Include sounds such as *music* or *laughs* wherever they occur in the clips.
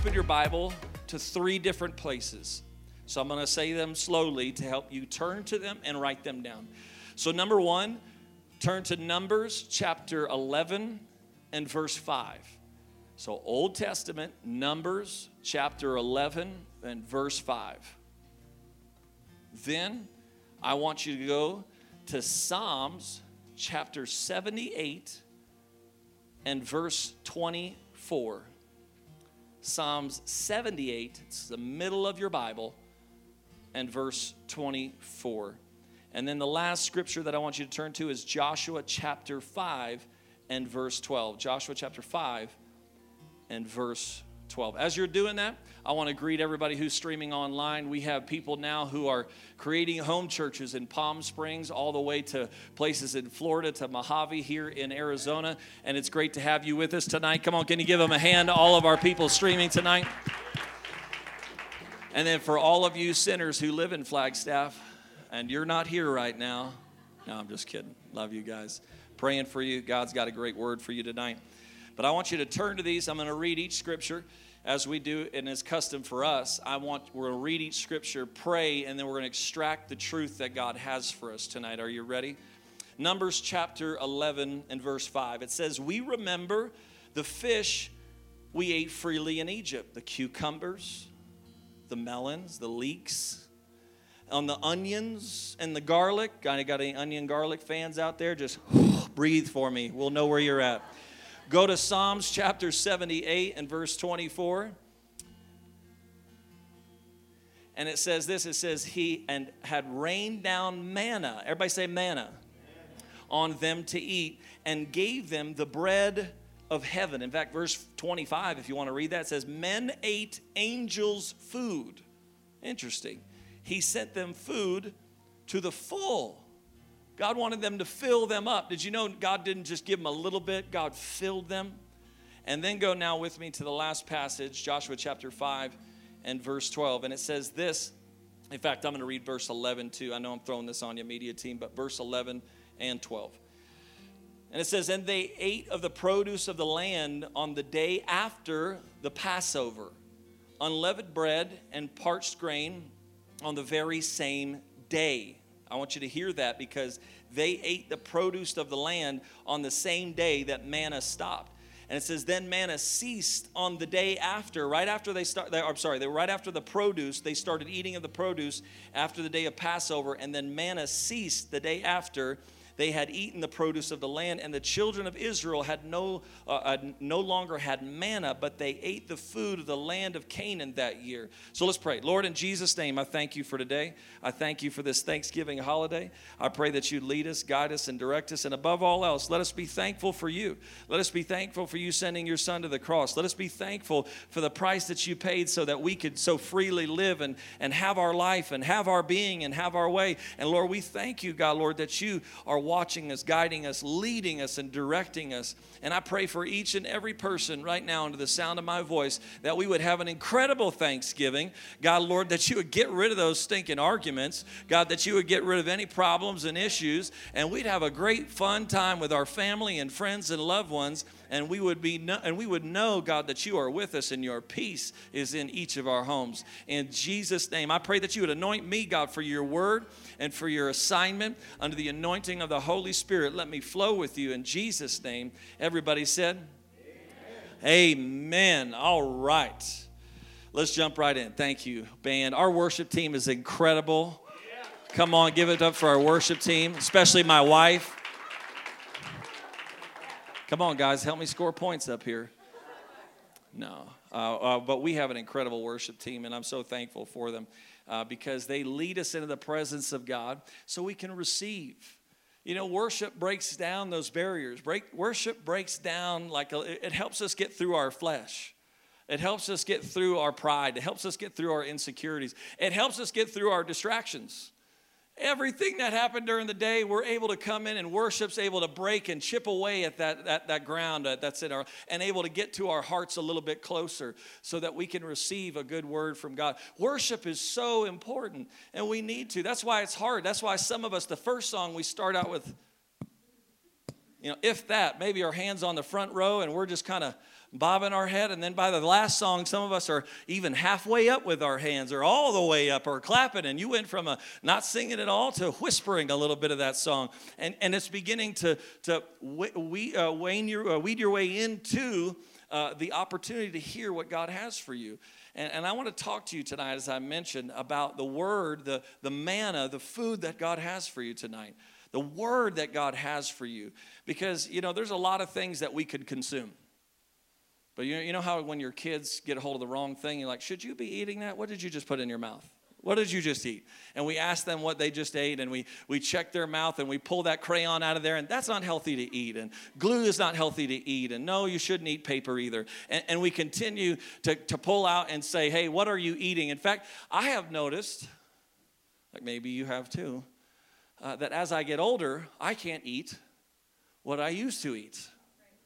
open your Bible to three different places. So I'm going to say them slowly to help you turn to them and write them down. So, number one, turn to Numbers chapter 11 and verse 5. So, Old Testament, Numbers chapter 11 and verse 5. Then I want you to go to Psalms chapter 78 and verse 24. Psalms 78, it's the middle of your Bible, and verse 24. And then the last scripture that I want you to turn to is Joshua chapter 5 and verse 12. Joshua chapter 5 and verse 12. As you're doing that, I want to greet everybody who's streaming online. We have people now who are creating home churches in Palm Springs, all the way to places in Florida, to Mojave here in Arizona. And it's great to have you with us tonight. Come on, can you give them a hand, all of our people streaming tonight? And then for all of you sinners who live in Flagstaff and you're not here right now, no, I'm just kidding. Love you guys. Praying for you. God's got a great word for you tonight. But I want you to turn to these. I'm going to read each scripture as we do, and it's custom for us, I want we're going to read each scripture, pray, and then we're going to extract the truth that God has for us tonight. Are you ready? Numbers chapter 11 and verse 5. It says, We remember the fish we ate freely in Egypt the cucumbers, the melons, the leeks, on the onions and the garlic. Got any onion garlic fans out there? Just *sighs* breathe for me. We'll know where you're at. Go to Psalms chapter 78 and verse 24. And it says this it says, He and had rained down manna. Everybody say manna. On them to eat and gave them the bread of heaven. In fact, verse 25, if you want to read that, says, Men ate angels' food. Interesting. He sent them food to the full. God wanted them to fill them up. Did you know God didn't just give them a little bit, God filled them? And then go now with me to the last passage, Joshua chapter 5 and verse 12. And it says this. In fact, I'm going to read verse 11 too. I know I'm throwing this on your media team, but verse 11 and 12. And it says, And they ate of the produce of the land on the day after the Passover, unleavened bread and parched grain on the very same day. I want you to hear that because they ate the produce of the land on the same day that manna stopped. And it says, then manna ceased on the day after, right after they start. I'm sorry, they right after the produce. They started eating of the produce after the day of Passover, and then manna ceased the day after they had eaten the produce of the land, and the children of Israel had no, uh, uh, no longer had manna, but they ate the food of the land of Canaan that year. So let's pray. Lord, in Jesus' name, I thank you for today. I thank you for this Thanksgiving holiday. I pray that you lead us, guide us, and direct us. And above all else, let us be thankful for you. Let us be thankful for you sending your son to the cross. Let us be thankful for the price that you paid so that we could so freely live and, and have our life and have our being and have our way. And Lord, we thank you, God, Lord, that you are watching us, guiding us, leading us, and directing us. And I pray for each and every person right now, under the sound of my voice, that we would have an incredible Thanksgiving. God, Lord, that you would get rid of those stinking arguments. God, that you would get rid of any problems and issues. And we'd have a great, fun time with our family and friends and loved ones and we would be and we would know god that you are with us and your peace is in each of our homes. In jesus name i pray that you would anoint me god for your word and for your assignment under the anointing of the holy spirit. Let me flow with you in jesus name. Everybody said amen, amen. all right. Let's jump right in. Thank you band. Our worship team is incredible. Come on give it up for our worship team especially my wife Come on, guys, help me score points up here. No, uh, uh, but we have an incredible worship team, and I'm so thankful for them uh, because they lead us into the presence of God so we can receive. You know, worship breaks down those barriers. Break, worship breaks down like a, it helps us get through our flesh. It helps us get through our pride. It helps us get through our insecurities. It helps us get through our distractions. Everything that happened during the day, we're able to come in and worship's able to break and chip away at that, that, that ground uh, that's in our, and able to get to our hearts a little bit closer so that we can receive a good word from God. Worship is so important and we need to. That's why it's hard. That's why some of us, the first song we start out with, You know, if that, maybe our hands on the front row and we're just kind of bobbing our head. And then by the last song, some of us are even halfway up with our hands or all the way up or clapping. And you went from a not singing at all to whispering a little bit of that song. And, and it's beginning to, to we, uh, wane your, uh, weed your way into uh, the opportunity to hear what God has for you. And, and I want to talk to you tonight, as I mentioned, about the word, the, the manna, the food that God has for you tonight. The word that God has for you. Because, you know, there's a lot of things that we could consume. But you know, you know how when your kids get a hold of the wrong thing, you're like, should you be eating that? What did you just put in your mouth? What did you just eat? And we ask them what they just ate, and we, we check their mouth and we pull that crayon out of there, and that's not healthy to eat. And glue is not healthy to eat. And no, you shouldn't eat paper either. And, and we continue to, to pull out and say, hey, what are you eating? In fact, I have noticed, like maybe you have too, uh, that as I get older, I can't eat what I used to eat.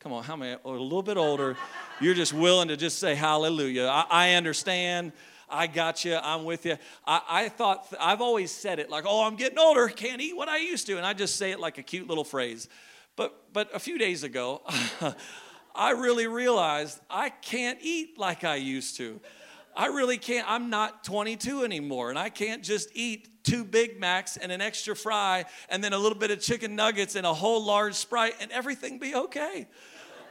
Come on, how many, a little bit older, you're just willing to just say hallelujah. I, I understand I got you. I'm with you. I, I thought, I've always said it like, oh, I'm getting older. Can't eat what I used to. And I just say it like a cute little phrase. But, but a few days ago, *laughs* I really realized I can't eat like I used to. I really can't. I'm not 22 anymore, and I can't just eat two Big Macs and an extra fry and then a little bit of chicken nuggets and a whole large Sprite and everything be okay.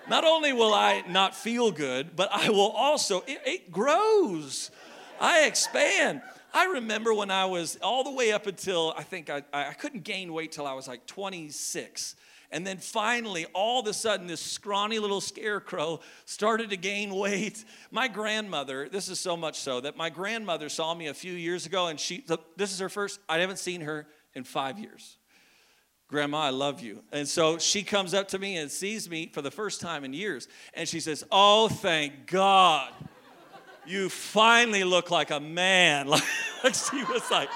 Not only will I not feel good, but I will also, it, it grows. I expand. I remember when I was all the way up until I think I, I couldn't gain weight till I was like 26. And then finally, all of a sudden, this scrawny little scarecrow started to gain weight. My grandmother, this is so much so that my grandmother saw me a few years ago, and she, this is her first, I haven't seen her in five years. Grandma, I love you. And so she comes up to me and sees me for the first time in years, and she says, Oh, thank God you finally look like a man. *laughs* Like she was like,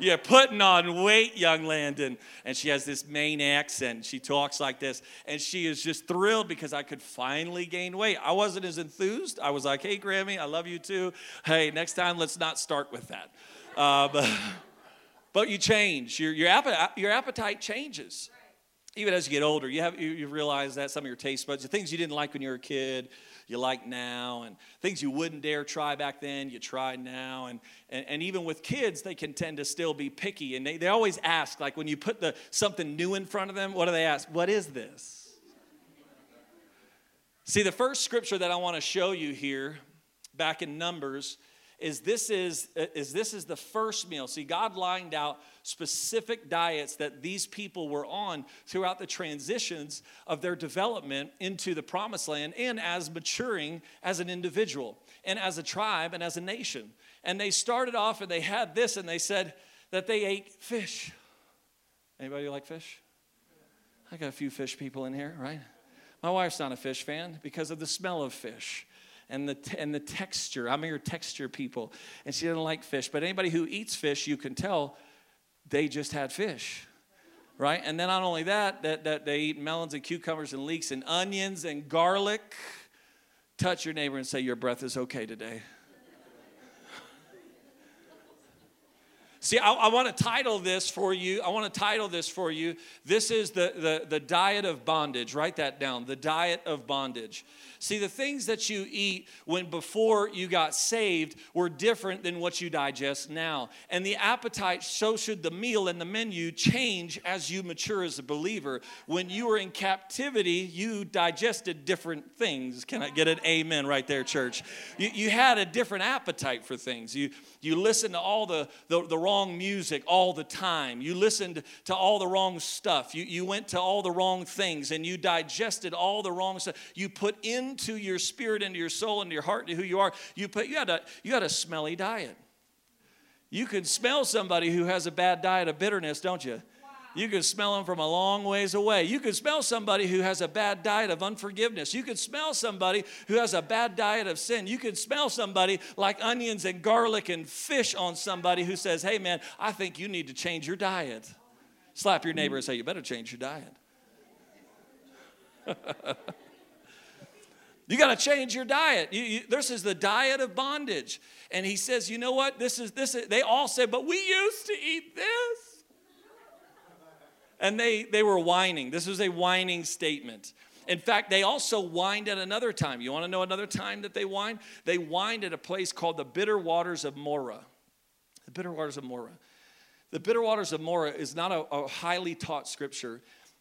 you're putting on weight, young Landon. And she has this Maine accent. She talks like this. And she is just thrilled because I could finally gain weight. I wasn't as enthused. I was like, hey, Grammy, I love you too. Hey, next time, let's not start with that. Uh, *laughs* but, but you change. Your, your, appetite, your appetite changes. Even as you get older, you, have, you, you realize that some of your taste buds, the things you didn't like when you were a kid, you like now, and things you wouldn't dare try back then, you try now. And, and, and even with kids, they can tend to still be picky. And they, they always ask, like when you put the, something new in front of them, what do they ask? What is this? See, the first scripture that I want to show you here, back in Numbers, is this is, is this is the first meal. See, God lined out specific diets that these people were on throughout the transitions of their development into the promised land and as maturing as an individual and as a tribe and as a nation. And they started off and they had this and they said that they ate fish. Anybody like fish? I got a few fish people in here, right? My wife's not a fish fan because of the smell of fish and the, and the texture. I'm your texture people. And she doesn't like fish. But anybody who eats fish, you can tell they just had fish. Right? And then not only that, that, that they eat melons and cucumbers and leeks and onions and garlic. Touch your neighbor and say, Your breath is okay today. See, I, I want to title this for you. I want to title this for you. This is the, the, the diet of bondage. Write that down the diet of bondage. See, the things that you eat when before you got saved were different than what you digest now. And the appetite, so should the meal and the menu change as you mature as a believer. When you were in captivity, you digested different things. Can I get an amen right there, church? You, you had a different appetite for things. You, you listened to all the, the, the wrong music all the time. You listened to all the wrong stuff. You, you went to all the wrong things and you digested all the wrong stuff. You put into your spirit, into your soul, into your heart, into who you are, you put you had a you had a smelly diet. You can smell somebody who has a bad diet of bitterness, don't you? You can smell them from a long ways away. You can smell somebody who has a bad diet of unforgiveness. You can smell somebody who has a bad diet of sin. You can smell somebody like onions and garlic and fish on somebody who says, Hey, man, I think you need to change your diet. Slap your neighbor and say, You better change your diet. *laughs* You got to change your diet. You, you, this is the diet of bondage. And he says, you know what? This is this. Is, they all say, but we used to eat this. And they, they were whining. This was a whining statement. In fact, they also whined at another time. You want to know another time that they whined? They whined at a place called the Bitter Waters of Marah. The Bitter Waters of Marah. The Bitter Waters of Marah is not a, a highly taught scripture,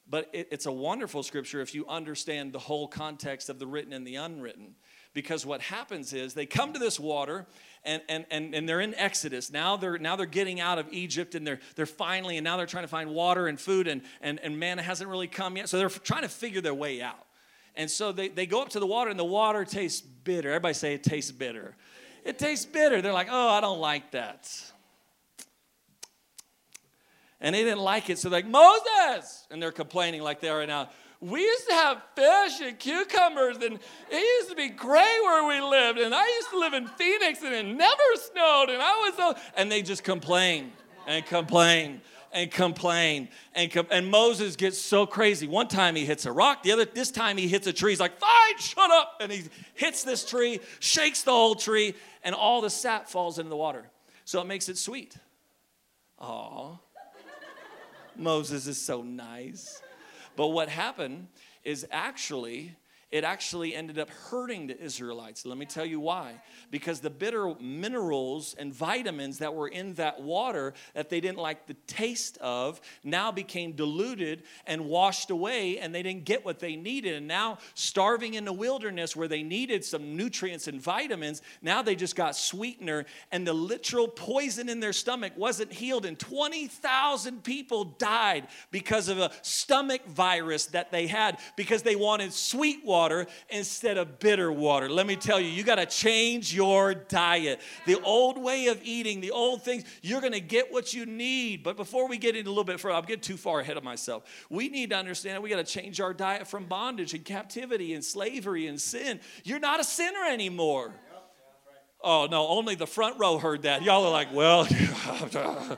but it, it's a wonderful scripture if you understand the whole context of the written and the unwritten. Because what happens is they come to this water and, and, and, and they're in Exodus. Now they're, now they're getting out of Egypt and they're, they're finally, and now they're trying to find water and food, and, and, and manna hasn't really come yet. So they're trying to figure their way out. And so they, they go up to the water, and the water tastes bitter. Everybody say it tastes bitter. It tastes bitter. They're like, oh, I don't like that. And they didn't like it, so they're like, Moses! And they're complaining like they are right now we used to have fish and cucumbers, and it used to be great where we lived. And I used to live in Phoenix, and it never snowed, and I was so. And they just complain and complain and complain and com- and Moses gets so crazy. One time he hits a rock, the other this time he hits a tree. He's like, "Fine, shut up!" And he hits this tree, shakes the whole tree, and all the sap falls into the water. So it makes it sweet. Oh, Moses is so nice. But what happened is actually it actually ended up hurting the Israelites. Let me tell you why. Because the bitter minerals and vitamins that were in that water that they didn't like the taste of now became diluted and washed away, and they didn't get what they needed. And now, starving in the wilderness where they needed some nutrients and vitamins, now they just got sweetener, and the literal poison in their stomach wasn't healed. And 20,000 people died because of a stomach virus that they had because they wanted sweet water water instead of bitter water. Let me tell you, you got to change your diet. The old way of eating, the old things, you're going to get what you need. But before we get into a little bit further, I'm getting too far ahead of myself. We need to understand we got to change our diet from bondage and captivity and slavery and sin. You're not a sinner anymore. Oh, no, only the front row heard that. Y'all are like, well, *laughs*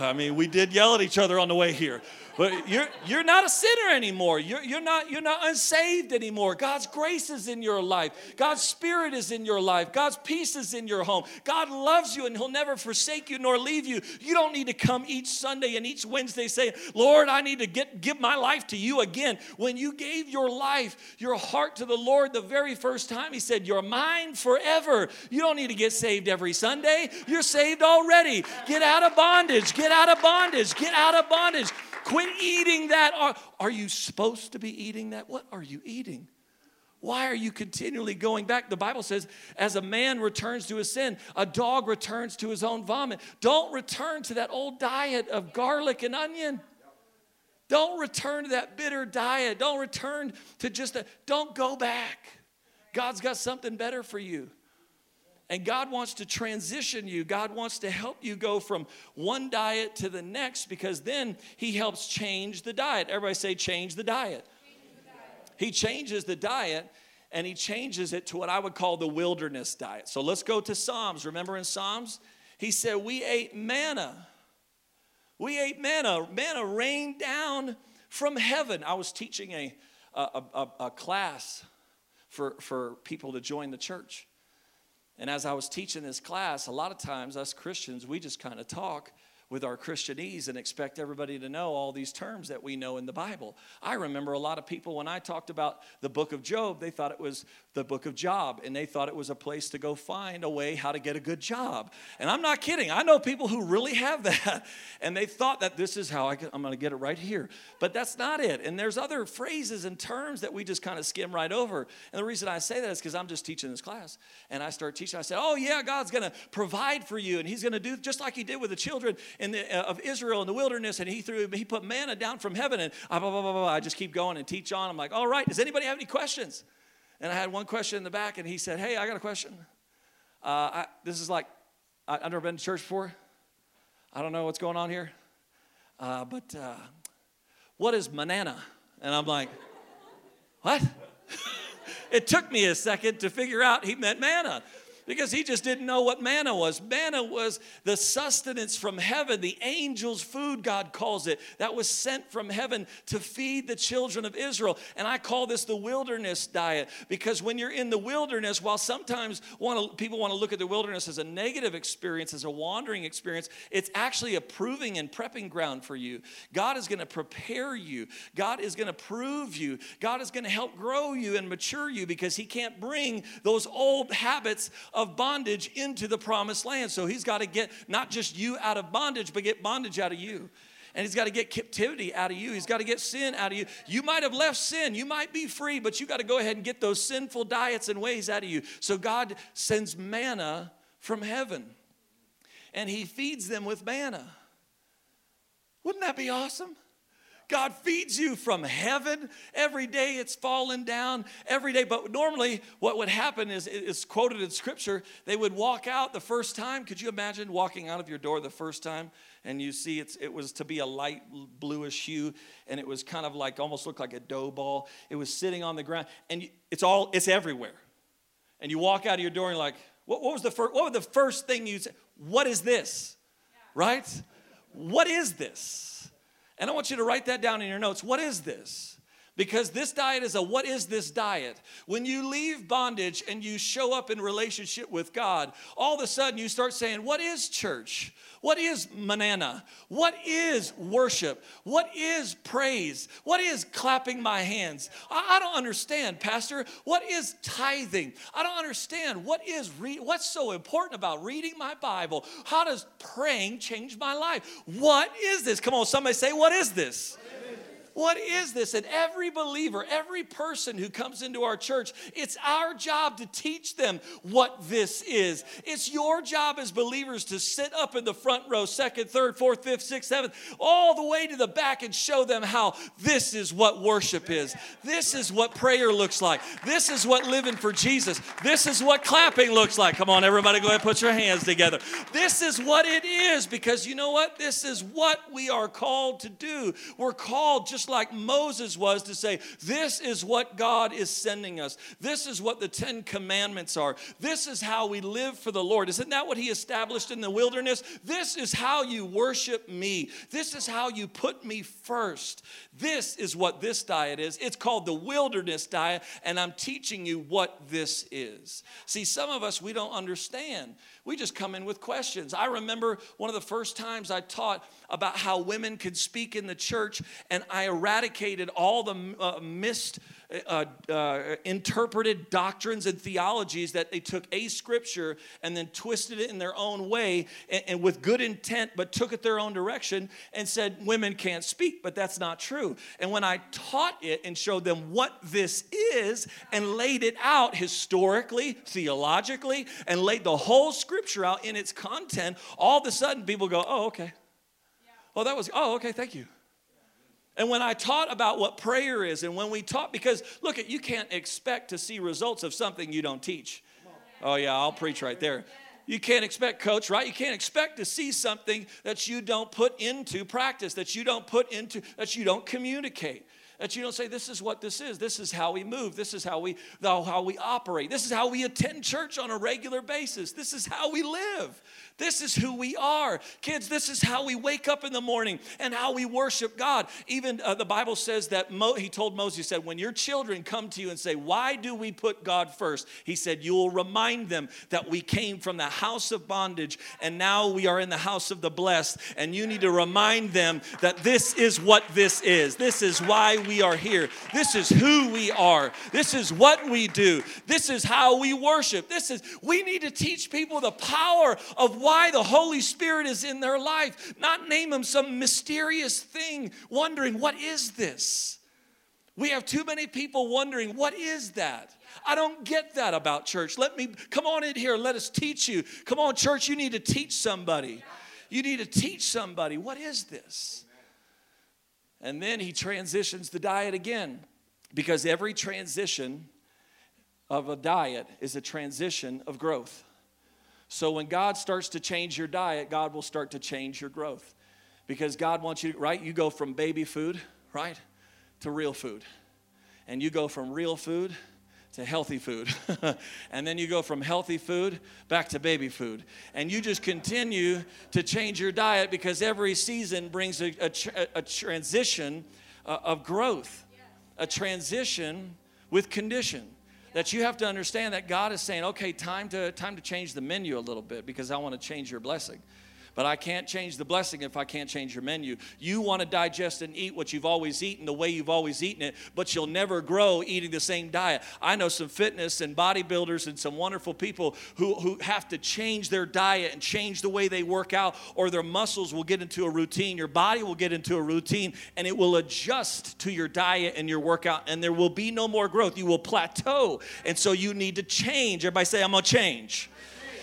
I mean, we did yell at each other on the way here. But you're, you're not a sinner anymore. You're, you're, not, you're not unsaved anymore. God's grace is in your life. God's spirit is in your life. God's peace is in your home. God loves you and He'll never forsake you nor leave you. You don't need to come each Sunday and each Wednesday saying, Lord, I need to get, give my life to you again. When you gave your life, your heart to the Lord the very first time, He said, You're mine forever. You don't need to get saved every Sunday. You're saved already. Get out of bondage. Get out of bondage. Get out of bondage. Quit eating that. Are, are you supposed to be eating that? What are you eating? Why are you continually going back? The Bible says, as a man returns to his sin, a dog returns to his own vomit. Don't return to that old diet of garlic and onion. Don't return to that bitter diet. Don't return to just a, don't go back. God's got something better for you. And God wants to transition you. God wants to help you go from one diet to the next because then He helps change the diet. Everybody say, change the diet. Change the diet. He changes the diet and He changes it to what I would call the wilderness diet. So let's go to Psalms. Remember in Psalms? He said, We ate manna. We ate manna. Manna rained down from heaven. I was teaching a, a, a, a class for, for people to join the church. And as I was teaching this class, a lot of times us Christians, we just kind of talk with our Christianese and expect everybody to know all these terms that we know in the Bible. I remember a lot of people when I talked about the book of Job, they thought it was the book of Job and they thought it was a place to go find a way how to get a good job. And I'm not kidding. I know people who really have *laughs* that and they thought that this is how I am going to get it right here. But that's not it. And there's other phrases and terms that we just kind of skim right over. And the reason I say that is because I'm just teaching this class and I start teaching. I said, "Oh yeah, God's going to provide for you and he's going to do just like he did with the children in the, uh, of Israel in the wilderness, and he threw he put manna down from heaven, and blah, blah, blah, I just keep going and teach on. I'm like, all right, does anybody have any questions? And I had one question in the back, and he said, hey, I got a question. Uh, I, this is like, I, have never been to church before. I don't know what's going on here, uh, but uh, what is manana? And I'm like, what? *laughs* it took me a second to figure out he meant manna. Because he just didn't know what manna was. Manna was the sustenance from heaven, the angel's food, God calls it, that was sent from heaven to feed the children of Israel. And I call this the wilderness diet because when you're in the wilderness, while sometimes wanna, people want to look at the wilderness as a negative experience, as a wandering experience, it's actually a proving and prepping ground for you. God is going to prepare you, God is going to prove you, God is going to help grow you and mature you because He can't bring those old habits of bondage into the promised land. So he's got to get not just you out of bondage, but get bondage out of you. And he's got to get captivity out of you. He's got to get sin out of you. You might have left sin. You might be free, but you got to go ahead and get those sinful diets and ways out of you. So God sends manna from heaven and he feeds them with manna. Wouldn't that be awesome? God feeds you from heaven. Every day it's falling down every day. But normally, what would happen is it's quoted in scripture. They would walk out the first time. Could you imagine walking out of your door the first time and you see it's, it was to be a light bluish hue and it was kind of like almost looked like a dough ball. It was sitting on the ground and it's all, it's everywhere. And you walk out of your door and you're like, what, what was the first, what was the first thing you said? What is this? Right? What is this? And I want you to write that down in your notes. What is this? Because this diet is a what is this diet? When you leave bondage and you show up in relationship with God, all of a sudden you start saying, What is church? What is manana? What is worship? What is praise? What is clapping my hands? I, I don't understand, Pastor. What is tithing? I don't understand. What is re- what's so important about reading my Bible? How does praying change my life? What is this? Come on, somebody say, What is this? What is this? And every believer, every person who comes into our church, it's our job to teach them what this is. It's your job as believers to sit up in the front row, second, third, fourth, fifth, sixth, seventh, all the way to the back and show them how this is what worship is. This is what prayer looks like. This is what living for Jesus. This is what clapping looks like. Come on, everybody, go ahead and put your hands together. This is what it is because you know what? This is what we are called to do. We're called just like Moses was to say, This is what God is sending us. This is what the Ten Commandments are. This is how we live for the Lord. Isn't that what He established in the wilderness? This is how you worship me. This is how you put me first. This is what this diet is. It's called the wilderness diet, and I'm teaching you what this is. See, some of us, we don't understand. We just come in with questions. I remember one of the first times I taught about how women could speak in the church, and I eradicated all the uh, missed uh, uh, interpreted doctrines and theologies that they took a scripture and then twisted it in their own way and, and, with good intent, but took it their own direction and said women can't speak, but that's not true. And when I taught it and showed them what this is and laid it out historically, theologically, and laid the whole scripture out in its content, all of a sudden people go, oh, okay. Oh, that was, oh, okay, thank you. And when I taught about what prayer is, and when we taught, because look, at you can't expect to see results of something you don't teach. Oh, yeah, I'll preach right there. You can't expect, coach, right? You can't expect to see something that you don't put into practice, that you don't put into, that you don't communicate that you don't say this is what this is this is how we move this is how we how we operate this is how we attend church on a regular basis this is how we live this is who we are. Kids, this is how we wake up in the morning and how we worship God. Even uh, the Bible says that Mo, he told Moses, he said, when your children come to you and say, Why do we put God first? He said, You will remind them that we came from the house of bondage and now we are in the house of the blessed. And you need to remind them that this is what this is. This is why we are here. This is who we are. This is what we do. This is how we worship. This is, we need to teach people the power of why the Holy Spirit is in their life, not name them some mysterious thing, wondering, what is this? We have too many people wondering, what is that? I don't get that about church. Let me come on in here, let us teach you. Come on, church, you need to teach somebody. You need to teach somebody. What is this? And then he transitions the diet again because every transition of a diet is a transition of growth. So when God starts to change your diet, God will start to change your growth. Because God wants you, right? You go from baby food, right, to real food. And you go from real food to healthy food. *laughs* and then you go from healthy food back to baby food. And you just continue to change your diet because every season brings a, a, a transition uh, of growth, a transition with condition. That you have to understand that God is saying, okay, time to, time to change the menu a little bit because I want to change your blessing. But I can't change the blessing if I can't change your menu. You want to digest and eat what you've always eaten the way you've always eaten it, but you'll never grow eating the same diet. I know some fitness and bodybuilders and some wonderful people who, who have to change their diet and change the way they work out, or their muscles will get into a routine. Your body will get into a routine and it will adjust to your diet and your workout, and there will be no more growth. You will plateau. And so you need to change. Everybody say, I'm going to change.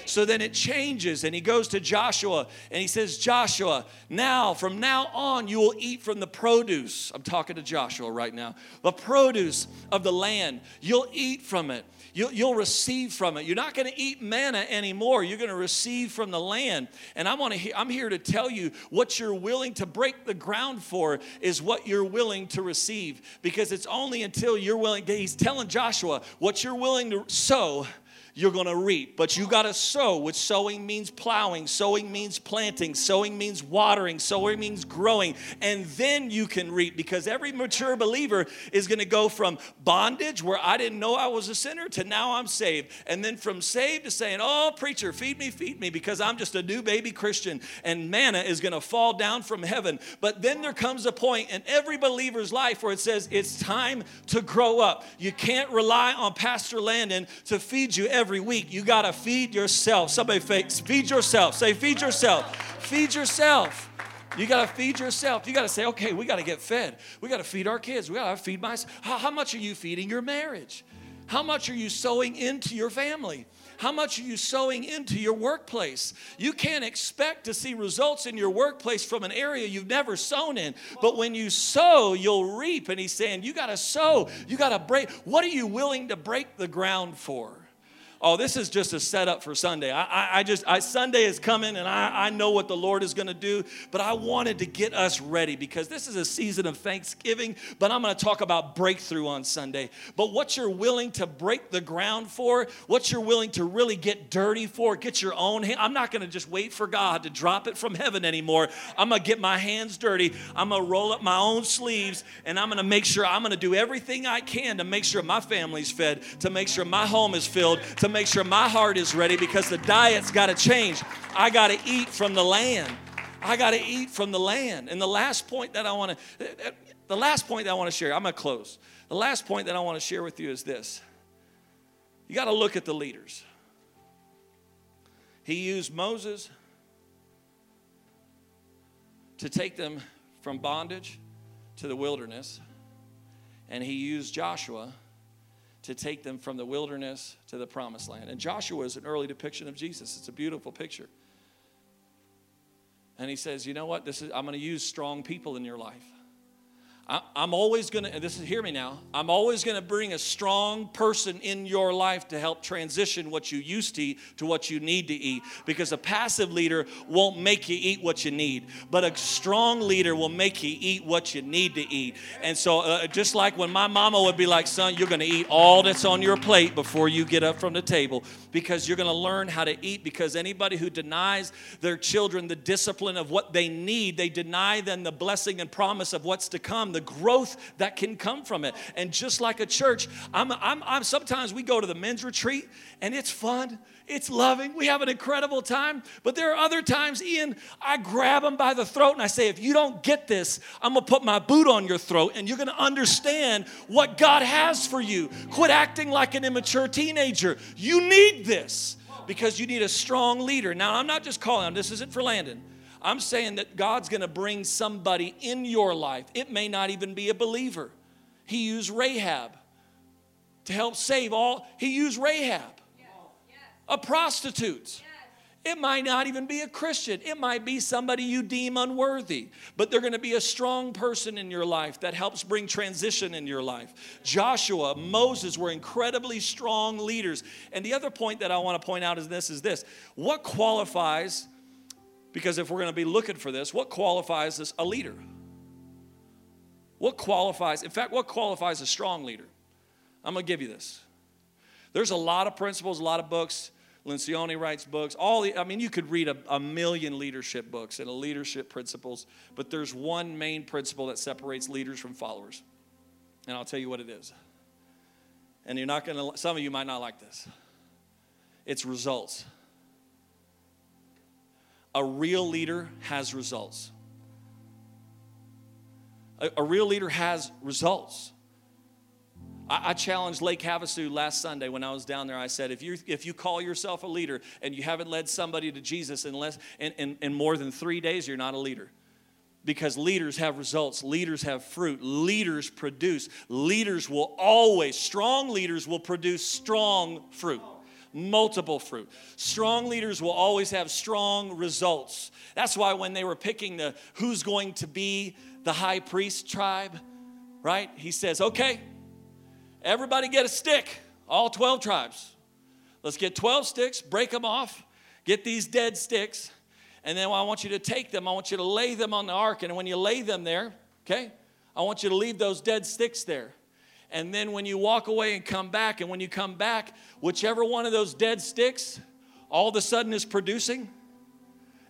So then it changes, and he goes to Joshua and he says, Joshua, now, from now on, you will eat from the produce. I'm talking to Joshua right now. The produce of the land. You'll eat from it. You'll, you'll receive from it. You're not going to eat manna anymore. You're going to receive from the land. And I want to. I'm here to tell you what you're willing to break the ground for is what you're willing to receive. Because it's only until you're willing. He's telling Joshua what you're willing to sow you're going to reap. But you got to sow, which sowing means plowing, sowing means planting, sowing means watering, sowing means growing. And then you can reap because every mature believer is going to go from bondage, where I didn't know I was a sinner, to now I'm saved. And then from saved to saying, Oh, preacher, feed me, feed me, because I'm just a new baby Christian and manna is going to fall down from heaven. But then there comes a point in every believer's life where it says, It's time to grow up. You can't rely on Pastor Landon to feed you every every week. You got to feed yourself. Somebody face, feed yourself. Say, feed yourself. Feed yourself. You got to feed yourself. You got to say, okay, we got to get fed. We got to feed our kids. We got to feed myself. How, how much are you feeding your marriage? How much are you sowing into your family? How much are you sowing into your workplace? You can't expect to see results in your workplace from an area you've never sown in. But when you sow, you'll reap. And he's saying, you got to sow. You got to break. What are you willing to break the ground for? Oh, this is just a setup for Sunday. I, I, I just, I, Sunday is coming and I, I know what the Lord is going to do, but I wanted to get us ready because this is a season of Thanksgiving, but I'm going to talk about breakthrough on Sunday. But what you're willing to break the ground for, what you're willing to really get dirty for, get your own hand. I'm not going to just wait for God to drop it from heaven anymore. I'm going to get my hands dirty. I'm going to roll up my own sleeves and I'm going to make sure I'm going to do everything I can to make sure my family's fed, to make sure my home is filled, to make sure my heart is ready because the diet's got to change. I got to eat from the land. I got to eat from the land. And the last point that I want to, the last point that I want to share, I'm going to close. The last point that I want to share with you is this you got to look at the leaders. He used Moses to take them from bondage to the wilderness, and he used Joshua to take them from the wilderness to the promised land. And Joshua is an early depiction of Jesus. It's a beautiful picture. And he says, You know what? This is, I'm going to use strong people in your life. I, am always going to, this is, hear me now, I'm always going to bring a strong person in your life to help transition what you used to eat to what you need to eat. Because a passive leader won't make you eat what you need, but a strong leader will make you eat what you need to eat. And so, uh, just like when my mama would be like, son, you're going to eat all that's on your plate before you get up from the table, because you're going to learn how to eat. Because anybody who denies their children the discipline of what they need, they deny them the blessing and promise of what's to come the growth that can come from it. And just like a church, I'm, I'm, I'm sometimes we go to the men's retreat and it's fun. It's loving. We have an incredible time. But there are other times, Ian, I grab them by the throat and I say, if you don't get this, I'm to put my boot on your throat and you're to understand what God has for you. Quit acting like an immature teenager. You need this because you need a strong leader. Now, I'm not just calling this isn't for Landon. I'm saying that God's going to bring somebody in your life. It may not even be a believer. He used Rahab to help save all. He used Rahab, a prostitute. It might not even be a Christian. It might be somebody you deem unworthy, but they're going to be a strong person in your life that helps bring transition in your life. Joshua, Moses were incredibly strong leaders. And the other point that I want to point out is this is this. What qualifies because if we're going to be looking for this, what qualifies as a leader? What qualifies, in fact, what qualifies a strong leader? I'm going to give you this. There's a lot of principles, a lot of books. Lencioni writes books. All the, I mean, you could read a, a million leadership books and a leadership principles, but there's one main principle that separates leaders from followers. And I'll tell you what it is. And you're not going to, some of you might not like this. It's results. A real leader has results. A, a real leader has results. I, I challenged Lake Havasu last Sunday when I was down there. I said, if you, if you call yourself a leader and you haven't led somebody to Jesus in, less, in, in, in more than three days, you're not a leader because leaders have results, leaders have fruit, leaders produce. Leaders will always, strong leaders will produce strong fruit, multiple fruit. Strong leaders will always have strong results. That's why when they were picking the who's going to be the high priest tribe, right? He says, "Okay, Everybody get a stick, all 12 tribes. Let's get 12 sticks, break them off, get these dead sticks, and then I want you to take them, I want you to lay them on the ark. And when you lay them there, okay, I want you to leave those dead sticks there. And then when you walk away and come back, and when you come back, whichever one of those dead sticks all of a sudden is producing,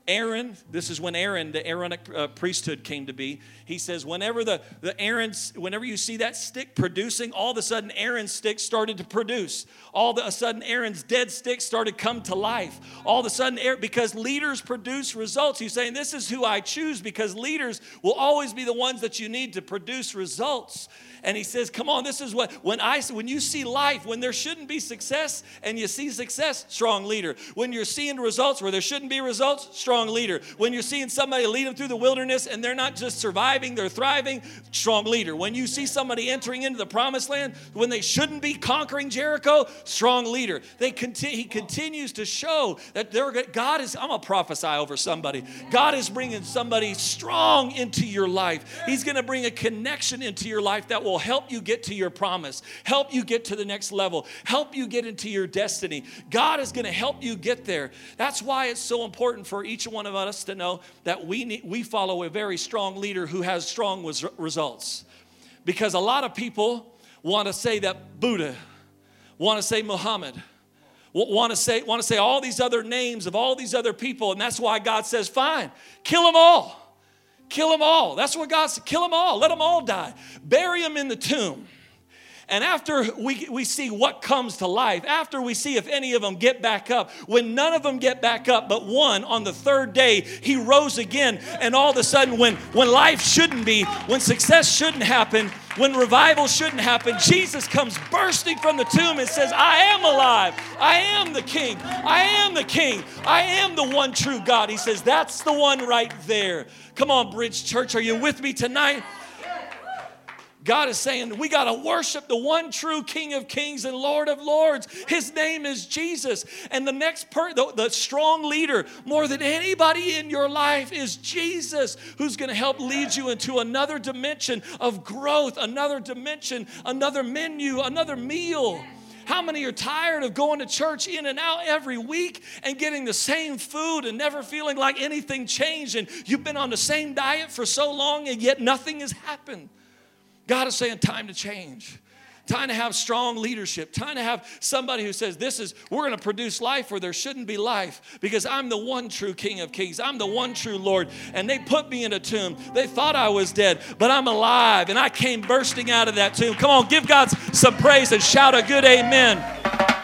Aaron, this is when Aaron, the Aaronic uh, priesthood came to be. He says, whenever the, the Aaron's, whenever you see that stick producing, all of a sudden Aaron's stick started to produce. All of a sudden Aaron's dead stick started come to life. All of a sudden, because leaders produce results. He's saying, this is who I choose because leaders will always be the ones that you need to produce results and he says, Come on, this is what, when I when you see life, when there shouldn't be success and you see success, strong leader. When you're seeing results where there shouldn't be results, strong leader. When you're seeing somebody lead them through the wilderness and they're not just surviving, they're thriving, strong leader. When you see somebody entering into the promised land when they shouldn't be conquering Jericho, strong leader. They he continues to show that God is, I'm gonna prophesy over somebody. God is bringing somebody strong into your life. He's gonna bring a connection into your life that will help you get to your promise, help you get to the next level, help you get into your destiny. God is going to help you get there. That's why it's so important for each one of us to know that we, need, we follow a very strong leader who has strong results. Because a lot of people want to say that Buddha, want to say Muhammad, want to say want to say all these other names of all these other people and that's why God says fine kill them all Kill them all. That's what God said. Kill them all. Let them all die. Bury them in the tomb. And after we, we see what comes to life, after we see if any of them get back up, when none of them get back up, but one on the third day, he rose again. And all of a sudden, when, when life shouldn't be, when success shouldn't happen, when revival shouldn't happen, Jesus comes bursting from the tomb and says, I am alive. I am the king. I am the king. I am the one true God. He says, That's the one right there. Come on, Bridge Church, are you with me tonight? God is saying we got to worship the one true King of Kings and Lord of Lords. His name is Jesus. And the next part, the, the strong leader, more than anybody in your life, is Jesus, who's going to help lead you into another dimension of growth, another dimension, another menu, another meal. How many are tired of going to church in and out every week and getting the same food and never feeling like anything changed? And you've been on the same diet for so long and yet nothing has happened. God is saying, time to change. Time to have strong leadership. Time to have somebody who says, This is, we're going to produce life where there shouldn't be life because I'm the one true King of Kings. I'm the one true Lord. And they put me in a tomb. They thought I was dead, but I'm alive and I came bursting out of that tomb. Come on, give God some praise and shout a good amen.